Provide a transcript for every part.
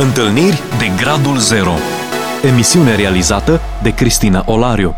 Întâlniri de Gradul Zero Emisiune realizată de Cristina Olariu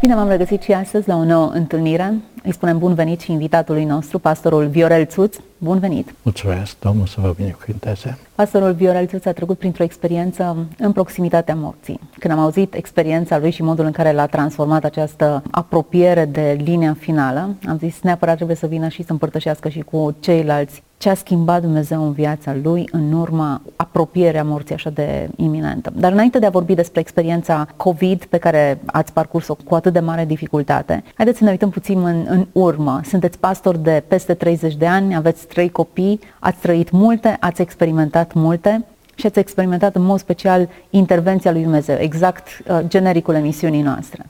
Bine v-am regăsit și astăzi la o nouă întâlnire. Îi spunem bun venit și invitatului nostru, pastorul Viorel Țuț. Bun venit! Mulțumesc, Domnul să vă binecuvânteze. Pastorul Viorel Țuț a trecut printr-o experiență în proximitatea morții. Când am auzit experiența lui și modul în care l-a transformat această apropiere de linia finală, am zis neapărat trebuie să vină și să împărtășească și cu ceilalți ce a schimbat Dumnezeu în viața lui în urma apropierea morții așa de iminentă. Dar înainte de a vorbi despre experiența COVID pe care ați parcurs-o cu atât de mare dificultate, haideți să ne uităm puțin în, în urmă. Sunteți pastor de peste 30 de ani, aveți trei copii, ați trăit multe, ați experimentat multe și ați experimentat în mod special intervenția lui Dumnezeu, exact uh, genericul emisiunii noastre.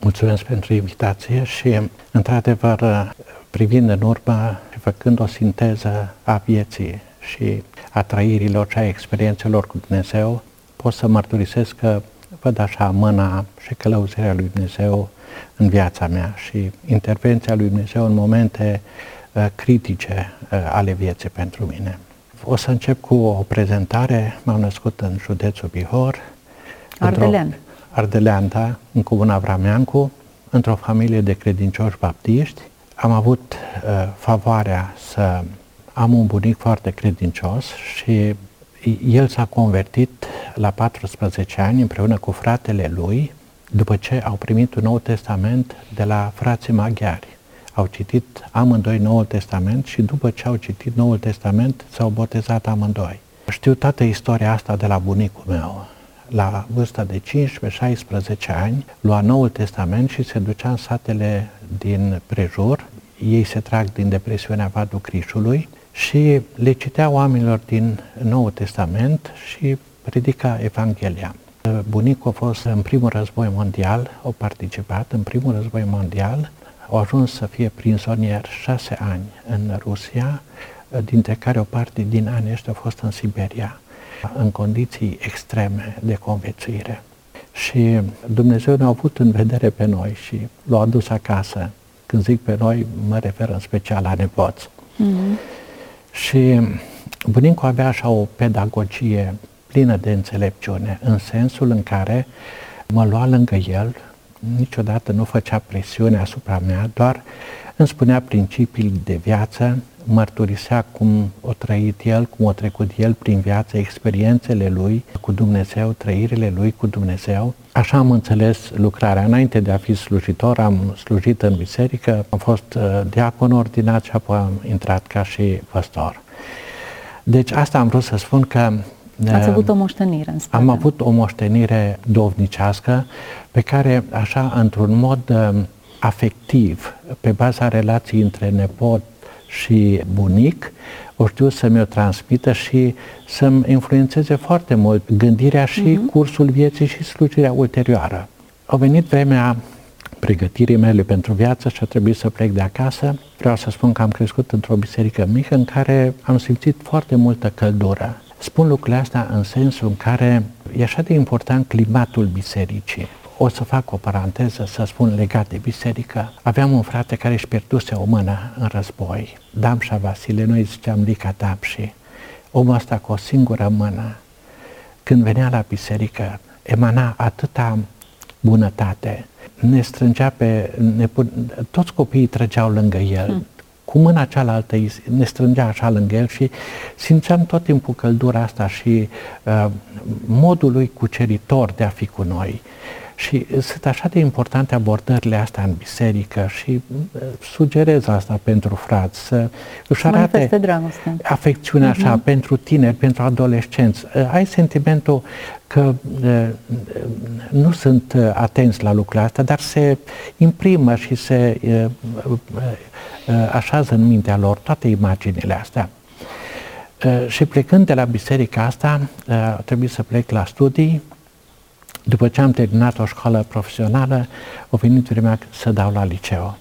Mulțumesc pentru invitație și, într-adevăr, privind în urmă și făcând o sinteză a vieții și a trăirilor și a experiențelor cu Dumnezeu, pot să mărturisesc că văd așa mâna și călăuzirea lui Dumnezeu în viața mea și intervenția lui Dumnezeu în momente uh, critice uh, ale vieții pentru mine. O să încep cu o prezentare. M-am născut în județul Bihor. Ardelean. Ardelean, da, în comuna Vrameancu, într-o familie de credincioși baptiști am avut uh, favoarea să am un bunic foarte credincios și el s-a convertit la 14 ani împreună cu fratele lui după ce au primit un Nou Testament de la frații maghiari. Au citit amândoi Noul Testament și după ce au citit Noul Testament s-au botezat amândoi. Știu toată istoria asta de la bunicul meu la vârsta de 15-16 ani, lua Noul Testament și se ducea în satele din prejur. Ei se trag din depresiunea Vadul Crișului și le citea oamenilor din Noul Testament și predica Evanghelia. Bunicul a fost în primul război mondial, au participat în primul război mondial, au ajuns să fie prizonier șase ani în Rusia, dintre care o parte din anii ăștia a fost în Siberia în condiții extreme de conviețuire. Și Dumnezeu ne-a avut în vedere pe noi și l-a adus acasă. Când zic pe noi, mă refer în special la nepoți. Mm-hmm. Și bunicul avea așa o pedagogie plină de înțelepciune, în sensul în care mă lua lângă el, niciodată nu făcea presiune asupra mea, doar îmi spunea principii de viață, mărturisea cum o trăit el, cum o trecut el prin viață, experiențele lui cu Dumnezeu, trăirile lui cu Dumnezeu. Așa am înțeles lucrarea. Înainte de a fi slujitor, am slujit în biserică, am fost uh, diacon ordinat și apoi am intrat ca și păstor. Deci asta am vrut să spun că Ați avut o moștenire în spate. Am avut o moștenire dovnicească pe care, așa, într-un mod uh, afectiv, pe baza relației între nepot și bunic, o știu să mi-o transmită și să-mi influențeze foarte mult gândirea și uh-huh. cursul vieții și slujirea ulterioară. A venit vremea pregătirii mele pentru viață și a trebuit să plec de acasă. Vreau să spun că am crescut într-o biserică mică în care am simțit foarte multă căldură. Spun lucrurile astea în sensul în care e așa de important climatul bisericii. O să fac o paranteză să spun legat de biserică. Aveam un frate care își pierduse o mână în război. Damșa Vasile, noi ziceam Lica Damși. Omul ăsta cu o singură mână, când venea la biserică, emana atâta bunătate, ne strângea pe, ne, toți copiii trăgeau lângă el, hmm. cu mâna cealaltă ne strângea așa lângă el și simțeam tot timpul căldura asta și uh, modul lui cuceritor de a fi cu noi. Și sunt așa de importante abordările astea în biserică și uh, sugerez asta pentru frați, să își arate afecțiunea așa uh-huh. pentru tineri, pentru adolescenți. Uh, ai sentimentul că uh, nu sunt atenți la lucrurile astea, dar se imprimă și se așează în mintea lor toate imaginile astea. Și plecând de la biserica asta, trebuie să plec la studii, după ce am terminat o școală profesională, a venit vremea să dau la liceu.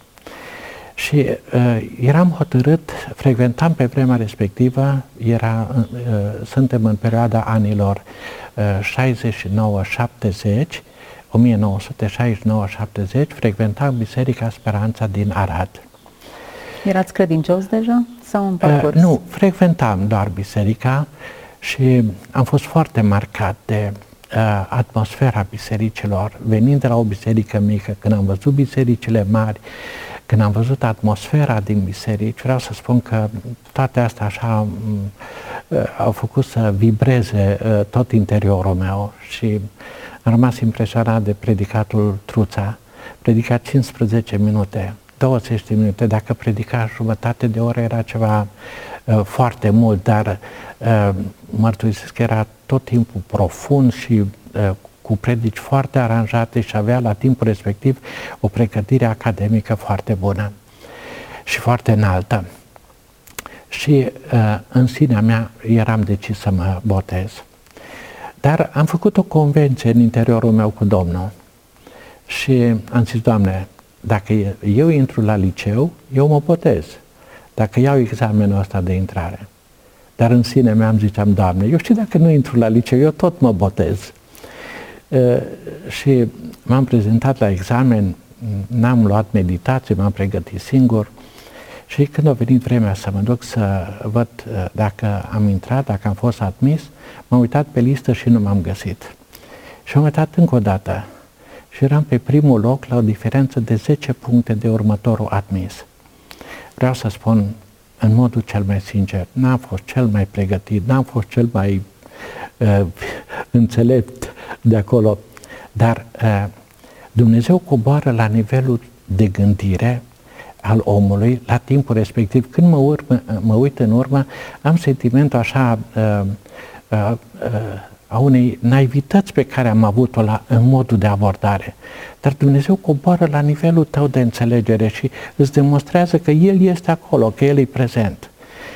Și uh, eram hotărât, frecventam pe vremea respectivă, era, uh, suntem în perioada anilor uh, 69-70, 1969-70, frecventam Biserica Speranța din Arad. Erați credincios deja sau în parcurs? Uh, nu, frecventam doar biserica Și am fost foarte marcat de uh, atmosfera bisericilor, venind de la o biserică mică, când am văzut bisericile mari, când am văzut atmosfera din biserici, vreau să spun că toate astea așa uh, au făcut să vibreze uh, tot interiorul meu și am rămas impresionat de predicatul Truța, predicat 15 minute, 20 de minute, dacă predica jumătate de oră era ceva uh, foarte mult, dar uh, mărturisesc că era tot timpul profund și uh, cu predici foarte aranjate și avea la timpul respectiv o pregătire academică foarte bună și foarte înaltă. Și uh, în sinea mea eram decis să mă botez. Dar am făcut o convenție în interiorul meu cu Domnul și am zis, Doamne, dacă eu intru la liceu, eu mă botez. Dacă iau examenul ăsta de intrare. Dar în sine mi-am ziceam, Doamne, eu știu dacă nu intru la liceu, eu tot mă botez. Uh, și m-am prezentat la examen, n-am luat meditație, m-am pregătit singur și când a venit vremea să mă duc să văd uh, dacă am intrat, dacă am fost admis, m-am uitat pe listă și nu m-am găsit. Și am uitat încă o dată și eram pe primul loc la o diferență de 10 puncte de următorul admis. Vreau să spun în modul cel mai sincer, n-am fost cel mai pregătit, n-am fost cel mai uh, înțelept de acolo, dar uh, Dumnezeu coboară la nivelul de gândire al omului la timpul respectiv. Când mă, urmă, mă uit în urmă, am sentimentul așa uh, uh, uh, a unei naivități pe care am avut-o la, în modul de abordare. Dar Dumnezeu coboară la nivelul tău de înțelegere și îți demonstrează că El este acolo, că El e prezent.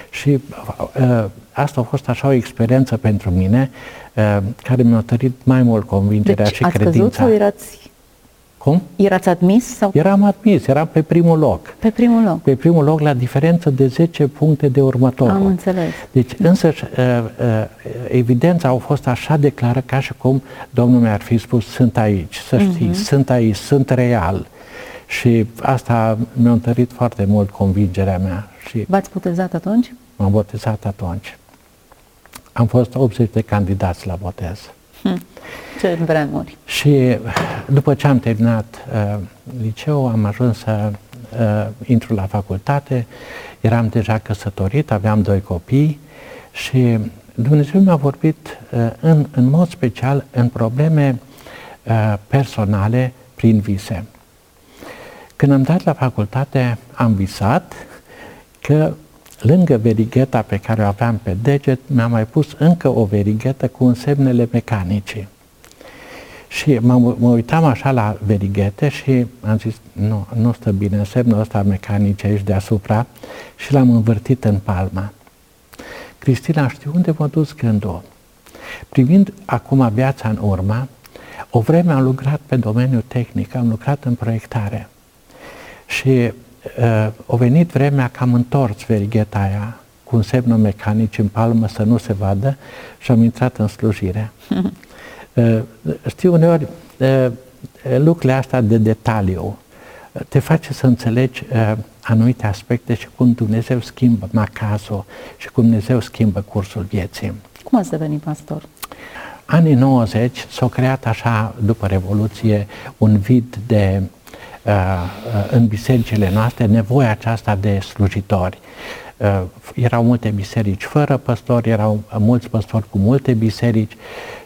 Și uh, asta a fost așa o experiență pentru mine uh, care mi-a tărit mai mult convingerea deci, și ați credința. Căzut sau erați cum? Erați admis? Sau? Eram admis, eram pe primul loc. Pe primul loc. Pe primul loc la diferență de 10 puncte de următorul. Am înțeles. Deci însă uh, uh, evidența au fost așa de clară ca și cum Domnul mi-ar fi spus sunt aici, să știi, uh-huh. sunt aici, sunt real. Și asta mi-a întărit foarte mult convingerea mea. Și V-ați botezat atunci? M-am botezat atunci. Am fost 80 de candidați la botez. Hm. Ce vremuri! Și după ce am terminat uh, liceu, am ajuns să uh, intru la facultate, eram deja căsătorit, aveam doi copii și Dumnezeu mi-a vorbit uh, în, în mod special în probleme uh, personale prin vise. Când am dat la facultate, am visat că lângă verigheta pe care o aveam pe deget, mi-am mai pus încă o verighetă cu însemnele mecanice. Și mă, mă uitam așa la verighete și am zis, nu, nu stă bine, însemnul ăsta mecanice aici deasupra și l-am învârtit în palma. Cristina, știu unde m-a dus gândul. Privind acum viața în urmă, o vreme am lucrat pe domeniul tehnic, am lucrat în proiectare. Și uh, a venit vremea că am întors verigheta aia cu un semnul mecanic în palmă să nu se vadă și am intrat în slujire. uh, știu uneori uh, lucrurile astea de detaliu te face să înțelegi uh, anumite aspecte și cum Dumnezeu schimbă macazul și cum Dumnezeu schimbă cursul vieții. Cum ați devenit pastor? Anii 90 s-au creat așa, după Revoluție, un vid de Uh, uh, în bisericile noastre nevoia aceasta de slujitori. Uh, erau multe biserici fără păstori, erau mulți păstori cu multe biserici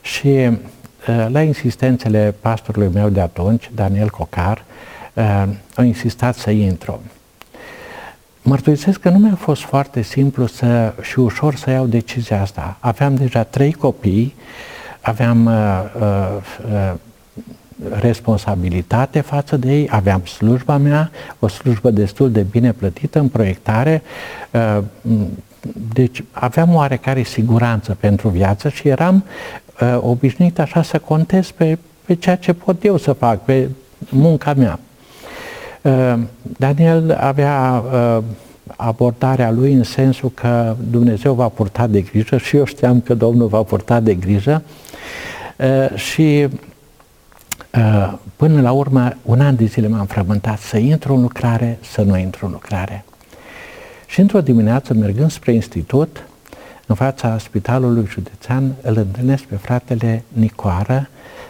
și la insistențele pastorului meu de atunci, Daniel Cocar, au insistat să intru. Mărturisesc că nu mi-a fost foarte simplu să, și ușor să iau decizia asta. Aveam deja trei copii, aveam uh, uh, responsabilitate față de ei, aveam slujba mea, o slujbă destul de bine plătită în proiectare, uh, deci aveam oarecare siguranță pentru viață și eram uh, obișnuit așa să contez pe, pe ceea ce pot eu să fac, pe munca mea. Uh, Daniel avea abordarea lui în sensul că Dumnezeu va purta de grijă și eu știam că Domnul va purta de grijă. Și Uh, până la urmă, un an de zile m-am frământat să intru în lucrare, să nu intru în lucrare. Și într-o dimineață, mergând spre institut, în fața spitalului județean îl întâlnesc pe fratele Nicoară,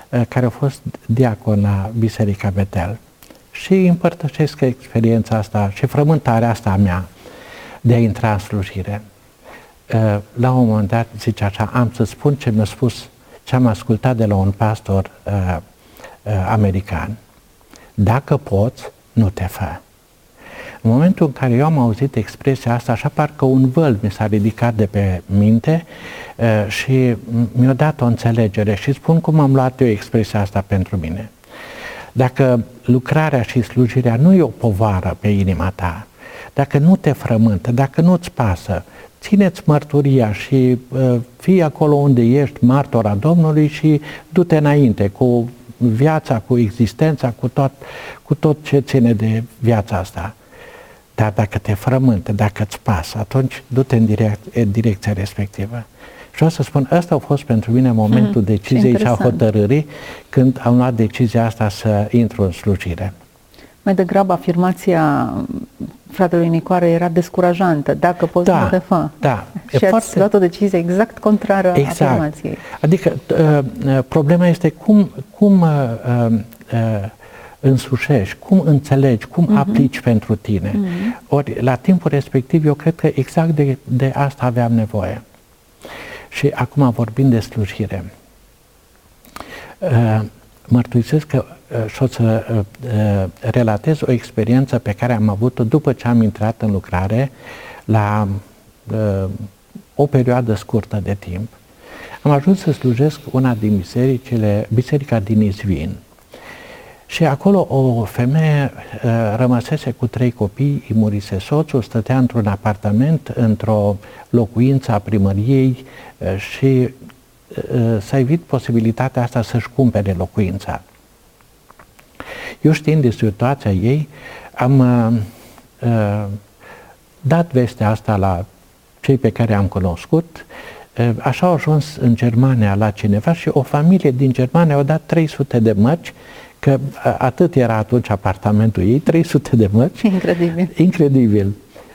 uh, care a fost diacon la Biserica Betel. Și împărtășesc experiența asta și frământarea asta a mea de a intra în slujire. Uh, la un moment dat zice așa, am să spun ce mi-a spus, ce am ascultat de la un pastor uh, uh, american. Dacă poți, nu te fă. În momentul în care eu am auzit expresia asta, așa parcă un văl mi s-a ridicat de pe minte uh, și mi-a dat o înțelegere și spun cum am luat eu expresia asta pentru mine. Dacă lucrarea și slujirea nu e o povară pe inima ta, dacă nu te frământă, dacă nu-ți pasă, țineți mărturia și uh, fii acolo unde ești martora Domnului și du-te înainte cu viața, cu existența, cu tot, cu tot ce ține de viața asta. Dar dacă te frământă, dacă îți pasă, atunci du-te în, direc- în direcția respectivă. Și vreau să spun, ăsta a fost pentru mine momentul mm, deciziei și a hotărârii când am luat decizia asta să intru în slujire. Mai degrabă afirmația fratelui Nicoare era descurajantă. Dacă poți, da, nu te fă. Da. Și e ați foarte... luat o decizie exact contrară exact. afirmației. Adică uh, uh, problema este cum, cum uh, uh, însușești, cum înțelegi, cum uh-huh. aplici pentru tine. Uh-huh. Ori la timpul respectiv eu cred că exact de, de asta aveam nevoie. Și acum vorbim de slujire. Uh, mărturisesc că uh, și o să uh, uh, relatez o experiență pe care am avut-o după ce am intrat în lucrare la o perioadă scurtă de timp. Am ajuns să slujesc una din bisericile, biserica din Izvin. Și acolo o femeie rămăsese cu trei copii, îi murise soțul, stătea într-un apartament, într-o locuință a primăriei și Uh, s-a evit posibilitatea asta să-și cumpere locuința. Eu știind de situația ei, am uh, uh, dat vestea asta la cei pe care am cunoscut, uh, așa au ajuns în Germania la cineva și o familie din Germania au dat 300 de mărci, că uh, atât era atunci apartamentul ei, 300 de mărci. Incredibil. Incredibil.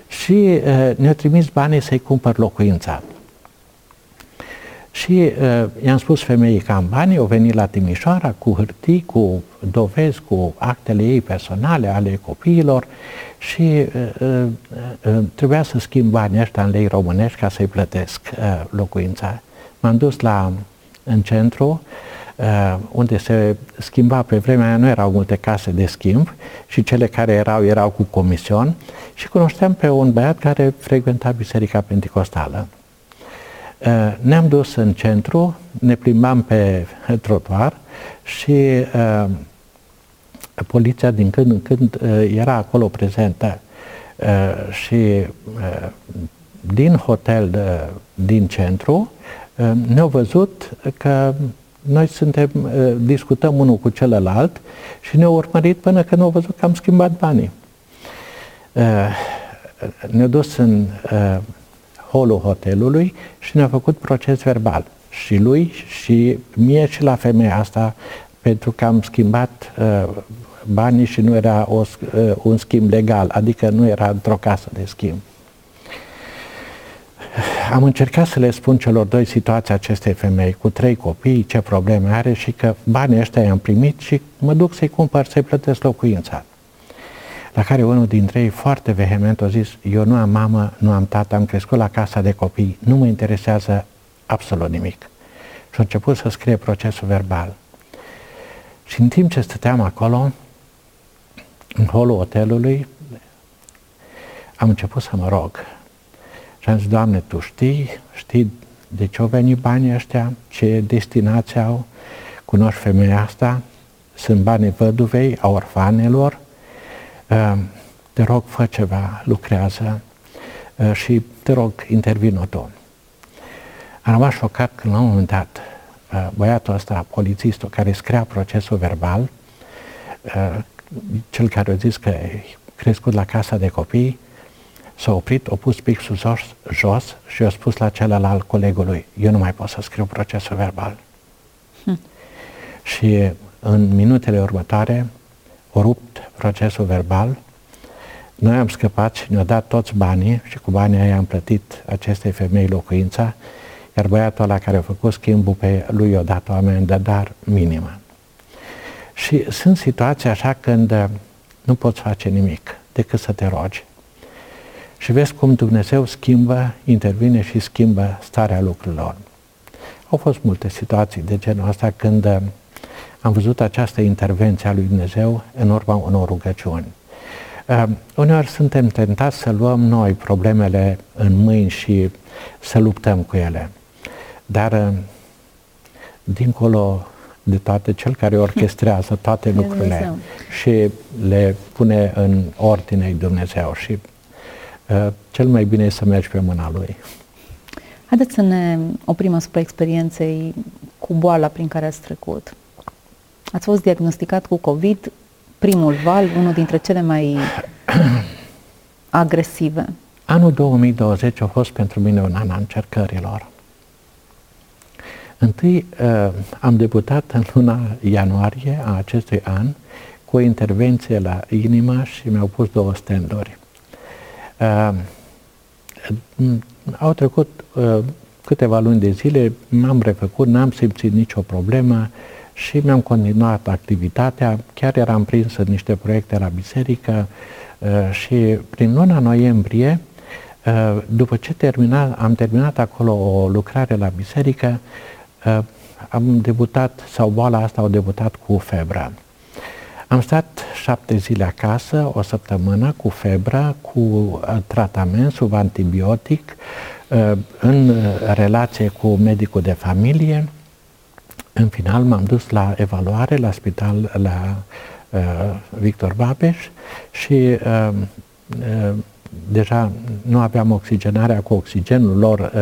Și uh, ne-au trimis banii să-i cumpăr locuința. Și uh, i-am spus femeii că am bani, au venit la Timișoara cu hârtii, cu dovezi, cu actele ei personale, ale copiilor și uh, uh, uh, trebuia să schimb banii ăștia în lei românești ca să-i plătesc uh, locuința. M-am dus la, în centru, uh, unde se schimba pe vremea aia, nu erau multe case de schimb și cele care erau, erau cu comision și cunoșteam pe un băiat care frecventa Biserica Pentecostală. Eh, ne-am dus în centru, ne plimbam pe trotuar și uh, poliția din când în când uh, era acolo prezentă uh, și uh, din hotel de, din centru uh, ne-au văzut că noi suntem, uh, discutăm unul cu celălalt și ne-au urmărit până când au văzut că am schimbat banii. Uh, ne-au dus în uh, holul hotelului și ne-a făcut proces verbal. Și lui și mie și la femeia asta pentru că am schimbat uh, banii și nu era o, uh, un schimb legal, adică nu era într-o casă de schimb. Am încercat să le spun celor doi situația acestei femei cu trei copii, ce probleme are și că banii ăștia i-am primit și mă duc să-i cumpăr, să-i plătesc locuința. La care unul dintre ei foarte vehement a zis, eu nu am mamă, nu am tată, am crescut la casa de copii, nu mă interesează absolut nimic. Și a început să scrie procesul verbal. Și în timp ce stăteam acolo, în holul hotelului, am început să mă rog. Și am zis, Doamne, Tu știi, știi de ce au venit banii ăștia, ce destinație au, cunoști femeia asta, sunt banii văduvei, a orfanelor, Ehm, te rog, fă ceva, lucrează ehm, și te rog, intervină tu. Am rămas șocat când la un moment dat ehm, băiatul ăsta, polițistul care scria procesul verbal, cel care a zis că e crescut la casa de copii, s-a oprit, a pus pixul jos, jos și a spus la celălalt colegului, eu nu mai pot să scriu procesul verbal. Hm. Și în minutele următoare, a rupt procesul verbal, noi am scăpat și ne-a dat toți banii și cu banii aia am plătit acestei femei locuința, iar băiatul ăla care a făcut schimbul pe lui i-a dat o amendă, dar minimă. Și sunt situații așa când uh, nu poți face nimic decât să te rogi. Și vezi cum Dumnezeu schimbă, intervine și schimbă starea lucrurilor. Au fost multe situații de genul ăsta când uh, am văzut această intervenție a lui Dumnezeu în urma unor rugăciuni. Uh, uneori suntem tentați să luăm noi problemele în mâini și să luptăm cu ele. Dar, uh, dincolo de toate, cel care orchestrează toate lucrurile și le pune în ordine Dumnezeu și uh, cel mai bine e să mergi pe mâna Lui. Haideți să ne oprim asupra experienței cu boala prin care ați trecut. Ați fost diagnosticat cu COVID, primul val, unul dintre cele mai agresive. Anul 2020 a fost pentru mine un an a încercărilor. Întâi uh, am debutat în luna ianuarie a acestui an cu o intervenție la inimă și mi-au pus două stenduri. Uh, au trecut uh, câteva luni de zile, m-am refăcut, n-am simțit nicio problemă și mi-am continuat activitatea. Chiar eram prins în niște proiecte la biserică uh, și prin luna noiembrie, uh, după ce termina, am terminat acolo o lucrare la biserică, uh, am debutat, sau boala asta au debutat cu febră. Am stat șapte zile acasă, o săptămână, cu febră, cu uh, tratament sub antibiotic, uh, în relație cu medicul de familie. În final m-am dus la evaluare la spital la uh, Victor Babeș și deja nu aveam oxigenarea cu oxigenul lor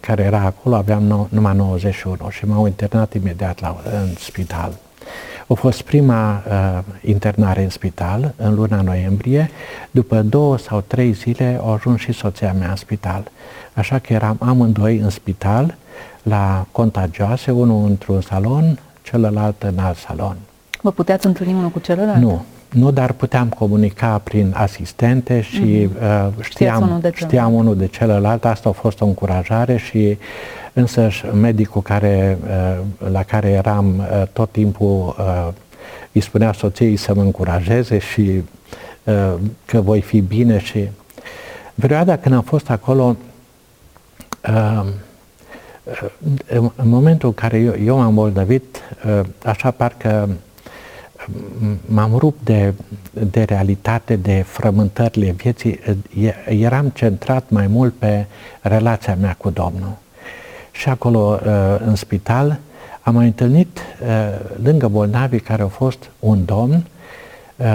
care era acolo, aveam numai 91 și m-au internat imediat la, în spital. A fost prima uh, internare în spital în luna noiembrie. După două sau trei zile au ajuns și soția mea în spital. Așa că eram amândoi în spital la contagioase, unul într-un salon, celălalt în alt salon. Vă puteați întâlni unul cu celălalt? Nu, nu, dar puteam comunica prin asistente și mm-hmm. uh, știam, unul de știam unul de celălalt. Asta a fost o încurajare și însă medicul care, uh, la care eram uh, tot timpul uh, îi spunea soției să mă încurajeze și uh, că voi fi bine și perioada când am fost acolo uh, în momentul în care eu, eu m-am bolnăvit, uh, așa parcă m-am rupt de, de realitate, de frământările vieții, eram centrat mai mult pe relația mea cu Domnul. Și acolo, uh, în spital, am mai întâlnit uh, lângă bolnavii care au fost un domn uh,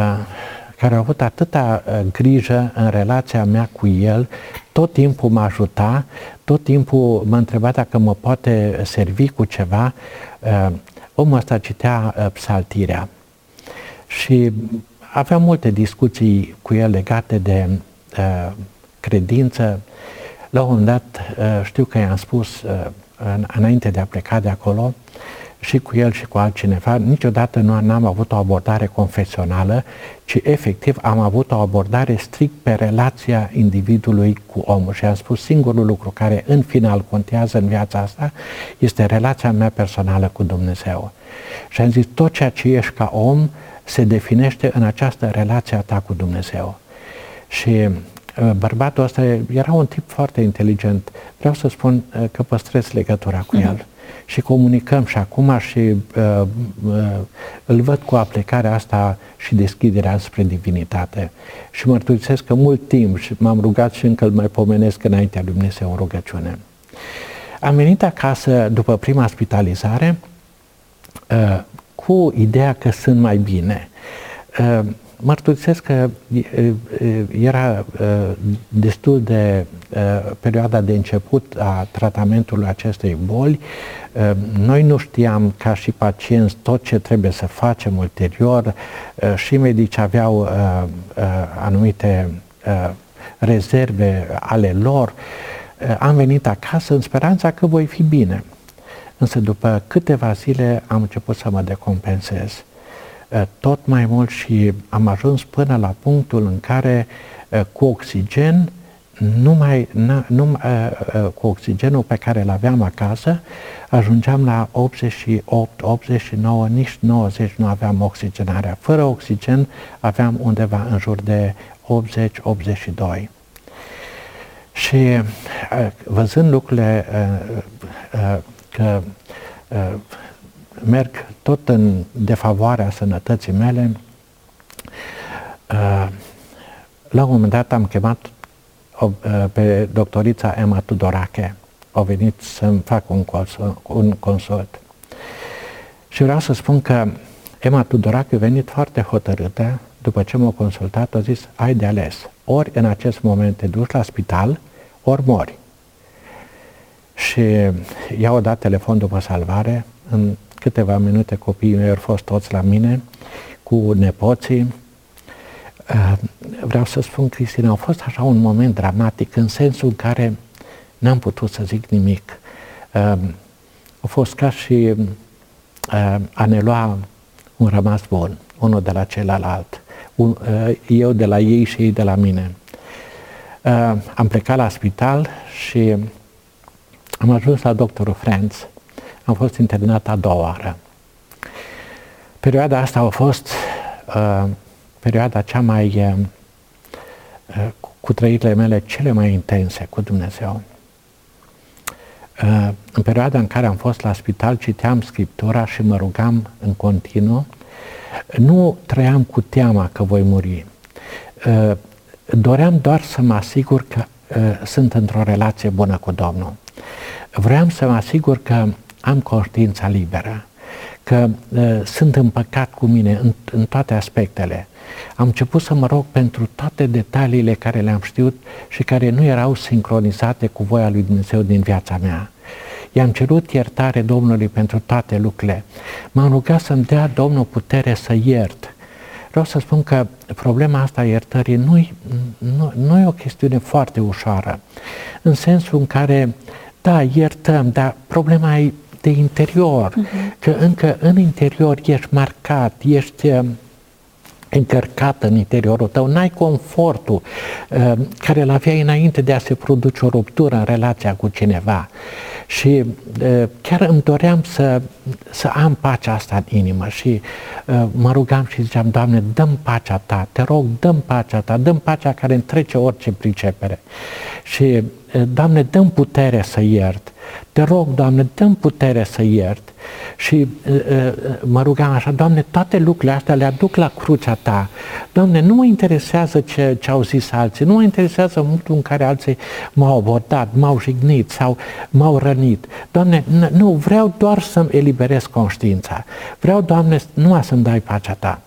care a avut atâta grijă în relația mea cu el, tot timpul mă ajuta, tot timpul mă întreba dacă mă poate servi cu ceva. Omul ăsta citea psaltirea și aveam multe discuții cu el legate de uh, credință. La un moment dat uh, știu că i-am spus uh, în, înainte de a pleca de acolo și cu el și cu altcineva, niciodată nu am avut o abordare confesională, ci efectiv am avut o abordare strict pe relația individului cu omul. Și am spus singurul lucru care în final contează în viața asta este relația mea personală cu Dumnezeu. Și am zis, tot ceea ce ești ca om, se definește în această relație a ta cu Dumnezeu. Și uh, bărbatul ăsta era un tip foarte inteligent. Vreau să spun uh, că păstrez legătura cu uh-huh. el și comunicăm și acum și uh, uh, îl văd cu aplicarea asta și deschiderea spre divinitate. Și mărturisesc că mult timp și m-am rugat și încă îl mai pomenesc înaintea lui Dumnezeu în rugăciune. Am venit acasă după prima spitalizare, uh, cu ideea că sunt mai bine. Uh, mărturisesc că uh, uh, era destul de perioada de început a tratamentului acestei boli. Noi nu știam ca și pacienți tot ce trebuie să facem ulterior și medici aveau anumite rezerve ale lor. Am venit acasă în speranța că voi fi bine. Însă după câteva zile am început să mă decompensez. Tot mai mult și am ajuns până la punctul în care cu oxigen nu mai, nu, cu oxigenul pe care îl aveam acasă, ajungeam la 88, 89, nici 90 nu aveam oxigenarea. Fără oxigen aveam undeva în jur de 80, 82. Și văzând lucrurile că merg tot în defavoarea sănătății mele, la un moment dat am chemat pe doctorița Emma Tudorache. Au venit să-mi fac un, un consult. Și vreau să spun că Emma Tudorache a venit foarte hotărâtă, după ce m-a consultat, a zis, ai de ales. Ori în acest moment te duci la spital, ori mori. Și i-au dat telefon după salvare, în câteva minute copiii mei au fost toți la mine, cu nepoții. Uh, vreau să spun, Cristina, a fost așa un moment dramatic în sensul în care n-am putut să zic nimic. Uh, a fost ca și uh, a ne lua un rămas bun, unul de la celălalt, eu de la ei și ei de la mine. Am plecat la spital și am ajuns la doctorul Franz. Am fost internat a doua oară. Perioada asta a fost uh, perioada cea mai, uh, uh, cu trăirile mele cele mai intense cu Dumnezeu. Uh, în perioada în care am fost la spital, citeam Scriptura și mă rugam în continuu. Nu trăiam cu teama că voi muri. Uh, doream doar să mă asigur că uh, sunt într-o relație bună cu Domnul. Vreau să mă asigur că am conștiința liberă, că uh, sunt împăcat cu mine în, în toate aspectele. Am început să mă rog pentru toate detaliile care le-am știut și care nu erau sincronizate cu voia lui Dumnezeu din viața mea. I-am cerut iertare Domnului pentru toate lucrurile. M-am rugat să-mi dea Domnul putere să iert. Vreau să spun că problema asta a iertării nu, nu, nu e o chestiune foarte ușoară, în sensul în care, da, iertăm, dar problema e de interior, uh-huh. că încă în interior ești marcat, ești uh, încărcat în interiorul tău, n-ai confortul uh, care îl aveai înainte de a se produce o ruptură în relația cu cineva. Și uh, chiar îmi doream să, să am pacea asta în inimă și uh, mă rugam și ziceam, Doamne, dăm pacea Ta, te rog, dăm pacea Ta, dăm pacea care întrece orice pricepere. Și, uh, Doamne, dăm putere să iert. Te rog, Doamne, dăm putere să iert. Și uh, uh, mă rugam așa, Doamne, toate lucrurile astea le aduc la crucea Ta. Doamne, nu mă interesează ce, ce au zis alții, nu mă interesează modul în care alții m-au abordat, m-au jignit sau m-au rănit. Doamne, nu, vreau doar să-mi eliberez conștiința. Vreau, Doamne, numai să-mi dai pacea Ta.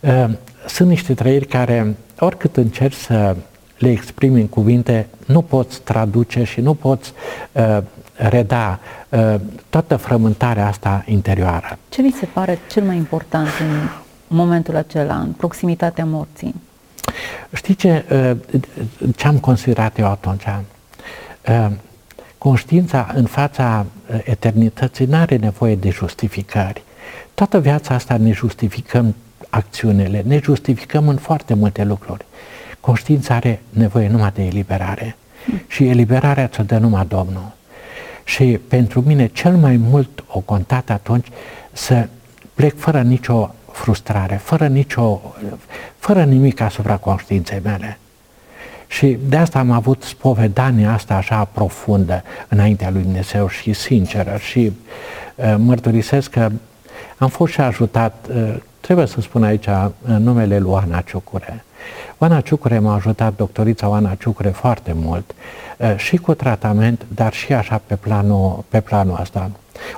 Uh, sunt niște trăiri care, oricât încerci să le exprimi în cuvinte, nu poți traduce și nu poți uh, reda uh, toată frământarea asta interioară. Ce vi se pare cel mai important în momentul acela, în proximitatea morții? Știi ce, uh, ce am considerat eu atunci? Uh, conștiința în fața uh, eternității nu are nevoie de justificări. Toată viața asta ne justificăm acțiunile, ne justificăm în foarte multe lucruri. Conștiința are nevoie numai de eliberare și eliberarea ți-o dă numai Domnul. Și pentru mine cel mai mult o contat atunci să plec fără nicio frustrare, fără nicio, fără nimic asupra conștiinței mele. Și de asta am avut spovedania asta așa profundă înaintea lui Dumnezeu și sinceră și uh, mărturisesc că am fost și ajutat, uh, trebuie să spun aici uh, numele lui Ana Ciucure. Oana Ciucure m-a ajutat, doctorița Oana Ciucure, foarte mult uh, și cu tratament, dar și așa pe planul, pe planul ăsta.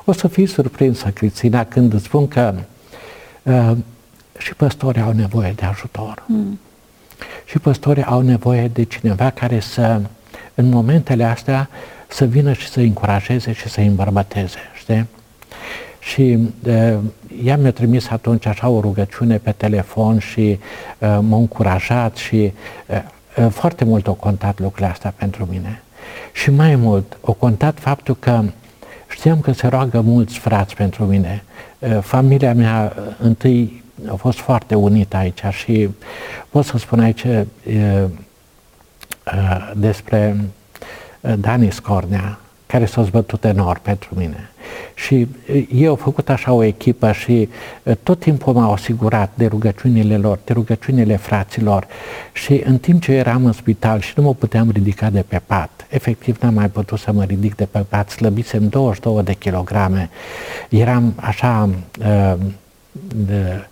O să fii surprinsă, Cristina, când îți spun că uh, și păstorii au nevoie de ajutor. Mm. Și păstorii au nevoie de cineva care să, în momentele astea, să vină și să încurajeze și să îmbărbăteze, știi? Și uh, ea mi-a trimis atunci așa o rugăciune pe telefon și uh, m-a încurajat și uh, uh, foarte mult o contat lucrurile astea pentru mine. Și mai mult, o contat faptul că, știi, știam că se roagă mulți frați pentru mine. Familia mea întâi a fost foarte unită aici și pot să spun aici despre Dani Scornea, care s-a zbătut enorm pentru mine. Și eu au făcut așa o echipă și tot timpul m-au asigurat de rugăciunile lor, de rugăciunile fraților. Și în timp ce eram în spital și nu mă puteam ridica de pe pat, efectiv n-am mai putut să mă ridic de pe pat, slăbisem 22 de kilograme, eram așa uh, de,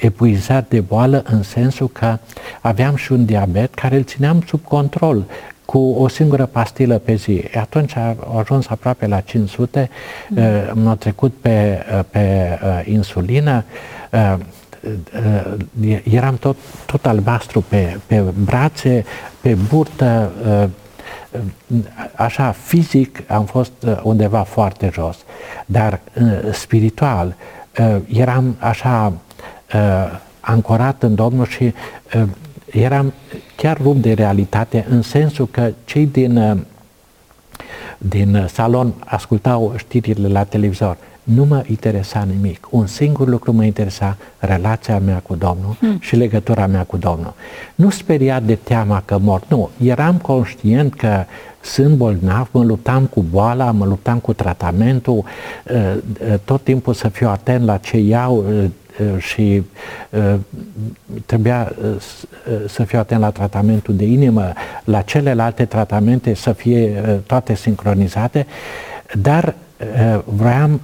epuizat de boală în sensul că aveam și un diabet care îl țineam sub control cu o singură pastilă pe zi. Atunci a ajuns aproape la 500, mm. uh, m-a trecut pe, uh, pe uh, insulină, eram tot, tot albastru pe, pe brațe, pe burtă, așa fizic am fost undeva foarte jos, dar spiritual eram așa ancorat în Domnul și eram chiar rupt de realitate în sensul că cei din, uh, din salon ascultau știrile la televizor. Nu mă interesa nimic. Un singur lucru mă interesa, relația mea cu Domnul hmm. și legătura mea cu Domnul. Nu speriat de teama că mor. Nu, eram conștient că sunt bolnav, mă luptam cu boala, mă luptam cu tratamentul, uh, uh, tot timpul să fiu atent la ce iau, Uh, și uh, trebuia uh, să fiu atent la tratamentul de inimă, la celelalte tratamente să fie toate sincronizate, dar vreau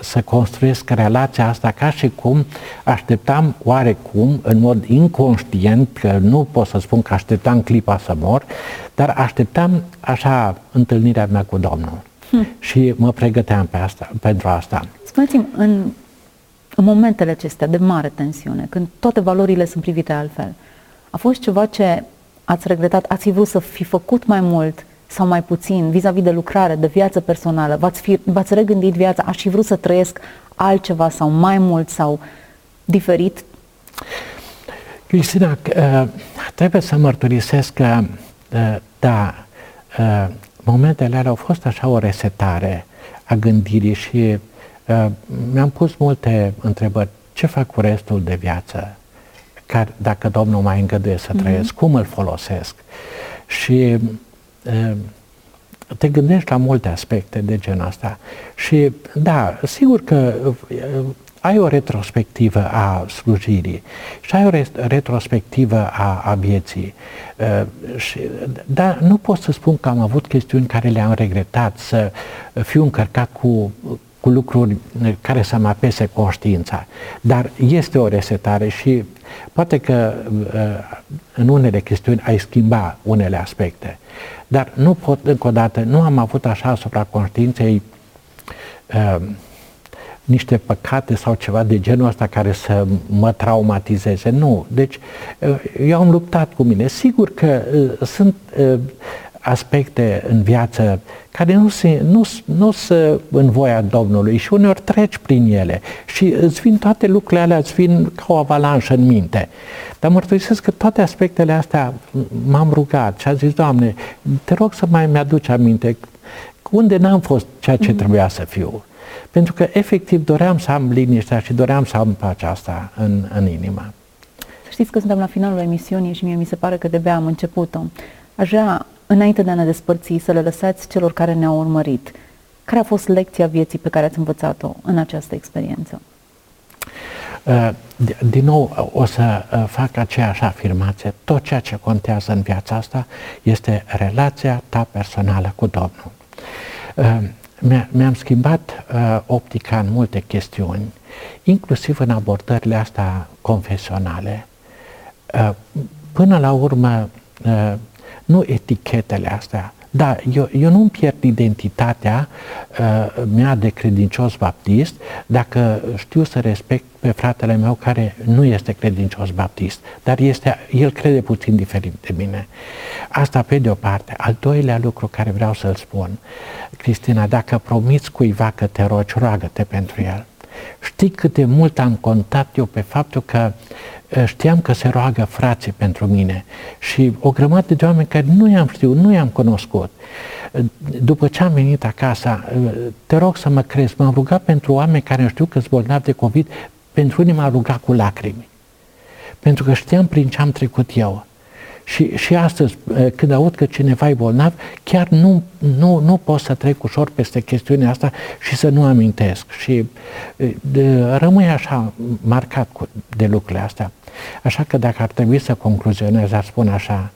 să construiesc relația asta ca și cum așteptam oarecum, în mod inconștient, că nu pot să spun că așteptam clipa să mor, dar așteptam așa întâlnirea mea cu Domnul. Hmm. Și mă pregăteam pe asta, pentru asta. Spuneți-mi, în în momentele acestea de mare tensiune, când toate valorile sunt privite altfel, a fost ceva ce ați regretat, ați fi vrut să fi făcut mai mult sau mai puțin vis-a-vis de lucrare, de viață personală, v-ați, fi, v-ați regândit viața, aș fi vrut să trăiesc altceva sau mai mult sau diferit? Cristina, uh, trebuie să mărturisesc că, uh, da, uh, momentele alea au fost așa o resetare a gândirii și Uh, mi-am pus multe întrebări. Ce fac cu restul de viață? Care, dacă Domnul mai îngăduie să mm-hmm. trăiesc, cum îl folosesc? Și uh, te gândești la multe aspecte de genul ăsta. Și da, sigur că uh, ai o retrospectivă a slujirii și ai o retrospectivă a, a vieții. Uh, și, dar nu pot să spun că am avut chestiuni care le-am regretat, să fiu încărcat cu cu lucruri care să mă apese conștiința. Dar este o resetare și poate că uh, în unele chestiuni ai schimba unele aspecte. Dar nu pot, încă o dată, nu am avut așa asupra conștiinței uh, niște păcate sau ceva de genul ăsta care să mă traumatizeze. Nu. Deci, uh, eu am luptat cu mine. Sigur că uh, sunt uh, aspecte în viață care nu se, nu, nu se în voia Domnului și uneori treci prin ele și îți vin toate lucrurile alea, îți vin ca o avalanșă în minte. Dar mărturisesc că toate aspectele astea m-am rugat și a zis, Doamne, te rog să mai mi-aduci aminte unde n-am fost ceea ce mm-hmm. trebuia să fiu. Pentru că efectiv doream să am liniștea și doream să am pacea asta în, în inimă. Știți că suntem la finalul emisiunii și mie mi se pare că de am început-o. Aș vrea înainte de a ne despărți, să le lăsați celor care ne-au urmărit. Care a fost lecția vieții pe care ați învățat-o în această experiență? Uh, din nou, o să uh, fac aceeași afirmație. Tot ceea ce contează în viața asta este relația ta personală cu Domnul. Uh, mi-am schimbat optica în multe chestiuni, inclusiv în abordările astea confesionale. Până la urmă, nu etichetele astea. Da, eu, eu nu-mi pierd identitatea uh, mea de credincios baptist dacă știu să respect pe fratele meu care nu este credincios baptist, dar este, el crede puțin diferit de mine. Asta pe de o parte. Al doilea lucru care vreau să-l spun, Cristina, dacă promiți cuiva că te rogi, roagă-te pentru el. Știi cât de mult am contat eu pe faptul că Eh, știam că se roagă frații pentru mine și o grămadă de oameni care nu i-am știut, nu i-am cunoscut. După ce am venit acasă, te rog să mă crezi, m-am rugat pentru oameni care știu că sunt bolnavi de COVID, pentru unii m-am rugat cu lacrimi. Pentru că știam prin ce am trecut eu. Și, și astăzi, când aud că cineva e bolnav, chiar nu, nu, nu pot să trec ușor peste chestiunea asta și să nu amintesc. Și de, rămâi așa marcat cu, de lucrurile astea. Așa că dacă ar trebui să concluzionez, ar spune așa,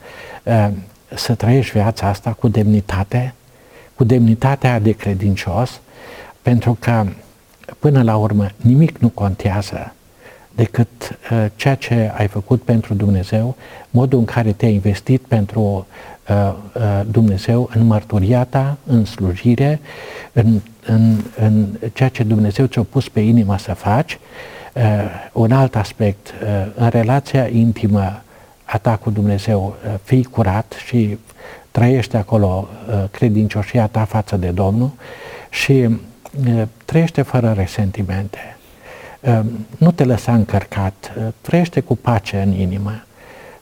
să trăiești viața asta cu demnitate, cu demnitatea de credincios, pentru că până la urmă nimic nu contează decât uh, ceea ce ai făcut pentru Dumnezeu, modul în care te-ai investit pentru uh, uh, Dumnezeu în mărturia ta, în slujire, în, în, în ceea ce Dumnezeu ți-a pus pe inimă să faci. Uh, un alt aspect, uh, în relația intimă a ta cu Dumnezeu, uh, fii curat și trăiește acolo uh, credincioșia ta față de Domnul și uh, trăiește fără resentimente Ehm, nu te lăsa încărcat, ehm, trăiește cu pace în inimă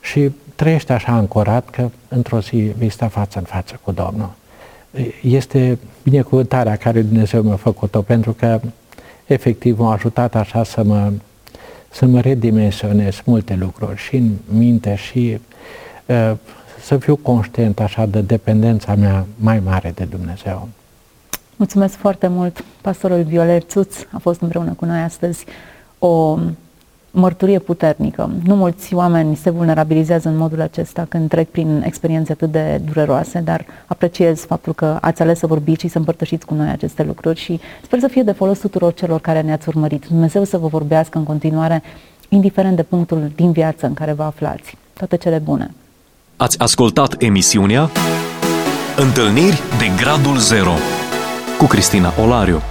și trăiește așa ancorat că într-o zi vei sta față în față cu Domnul. Este binecuvântarea care Dumnezeu mi-a făcut-o pentru că efectiv m-a ajutat așa să mă, să mă redimensionez multe lucruri și în minte și uh, să fiu conștient așa de dependența mea mai mare de Dumnezeu. Mulțumesc foarte mult. Pastorul Violet Țuț a fost împreună cu noi astăzi o mărturie puternică. Nu mulți oameni se vulnerabilizează în modul acesta când trec prin experiențe atât de dureroase, dar apreciez faptul că ați ales să vorbiți și să împărtășiți cu noi aceste lucruri și sper să fie de folos tuturor celor care ne-ați urmărit. Dumnezeu să vă vorbească în continuare, indiferent de punctul din viață în care vă aflați. Toate cele bune! Ați ascultat emisiunea Întâlniri de Gradul Zero ku Kristina Olarju.